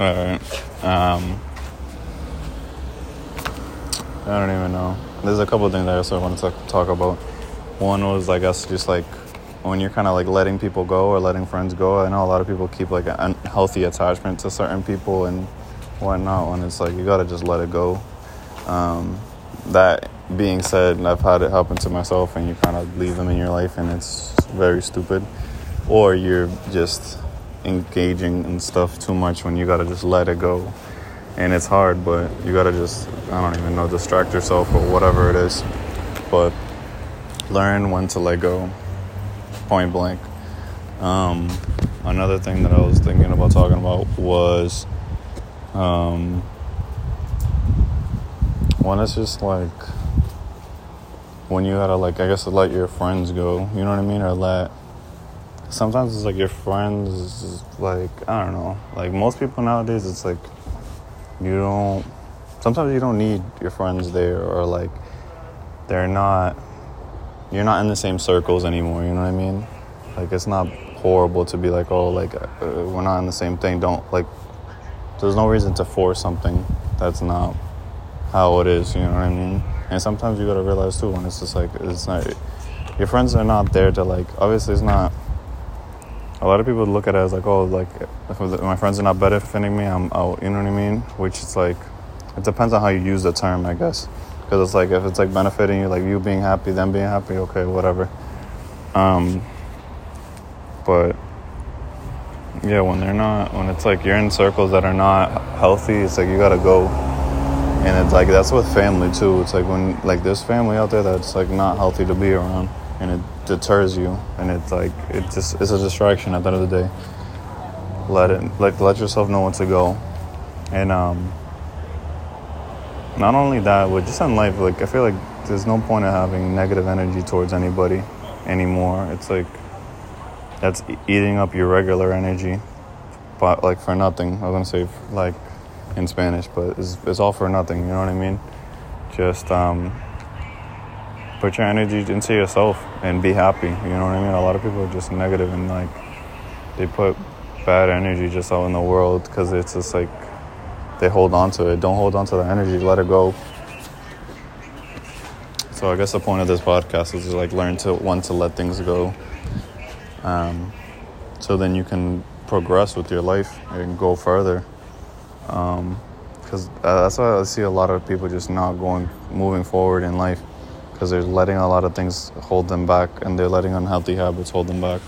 All right. Um, I don't even know. There's a couple of things I also wanted to talk about. One was, I guess, just like when you're kind of like letting people go or letting friends go. I know a lot of people keep like an unhealthy attachment to certain people and whatnot. When it's like you gotta just let it go. Um, that being said, I've had it happen to myself, and you kind of leave them in your life, and it's very stupid. Or you're just engaging in stuff too much when you gotta just let it go. And it's hard, but you gotta just, I don't even know, distract yourself or whatever it is. But learn when to let go, point blank. Um, another thing that I was thinking about talking about was um, one is just like when you gotta like I guess let your friends go, you know what I mean, or let sometimes it's like your friends like I don't know. Like most people nowadays it's like you don't sometimes you don't need your friends there or like they're not you're not in the same circles anymore, you know what I mean? Like it's not horrible to be like, "Oh, like uh, we're not in the same thing." Don't like there's no reason to force something that's not how it is, you know what I mean? And sometimes you gotta realize too when it's just like it's not your friends are not there to like obviously it's not a lot of people look at it as like, oh, like if my friends are not benefiting me, I'm out. You know what I mean? Which is like, it depends on how you use the term, I guess. Because it's like if it's like benefiting you, like you being happy, them being happy, okay, whatever. Um, but yeah, when they're not, when it's like you're in circles that are not healthy, it's like you gotta go. And it's like that's with family too. It's like when like there's family out there that's like not healthy to be around, and it deters you, and it's like it just it's a distraction at the end of the day. Let it like let yourself know when to go, and um. Not only that, but just in life, like I feel like there's no point in having negative energy towards anybody anymore. It's like that's eating up your regular energy, but like for nothing. I was gonna say like in Spanish, but it's, it's all for nothing. You know what I mean? Just um, put your energy into yourself and be happy. You know what I mean? A lot of people are just negative and like they put bad energy just out in the world because it's just like they hold on to it. Don't hold on to the energy. Let it go. So I guess the point of this podcast is to like learn to want to let things go. Um, so then you can progress with your life and go further. Because um, uh, that's why I see a lot of people just not going, moving forward in life, because they're letting a lot of things hold them back, and they're letting unhealthy habits hold them back.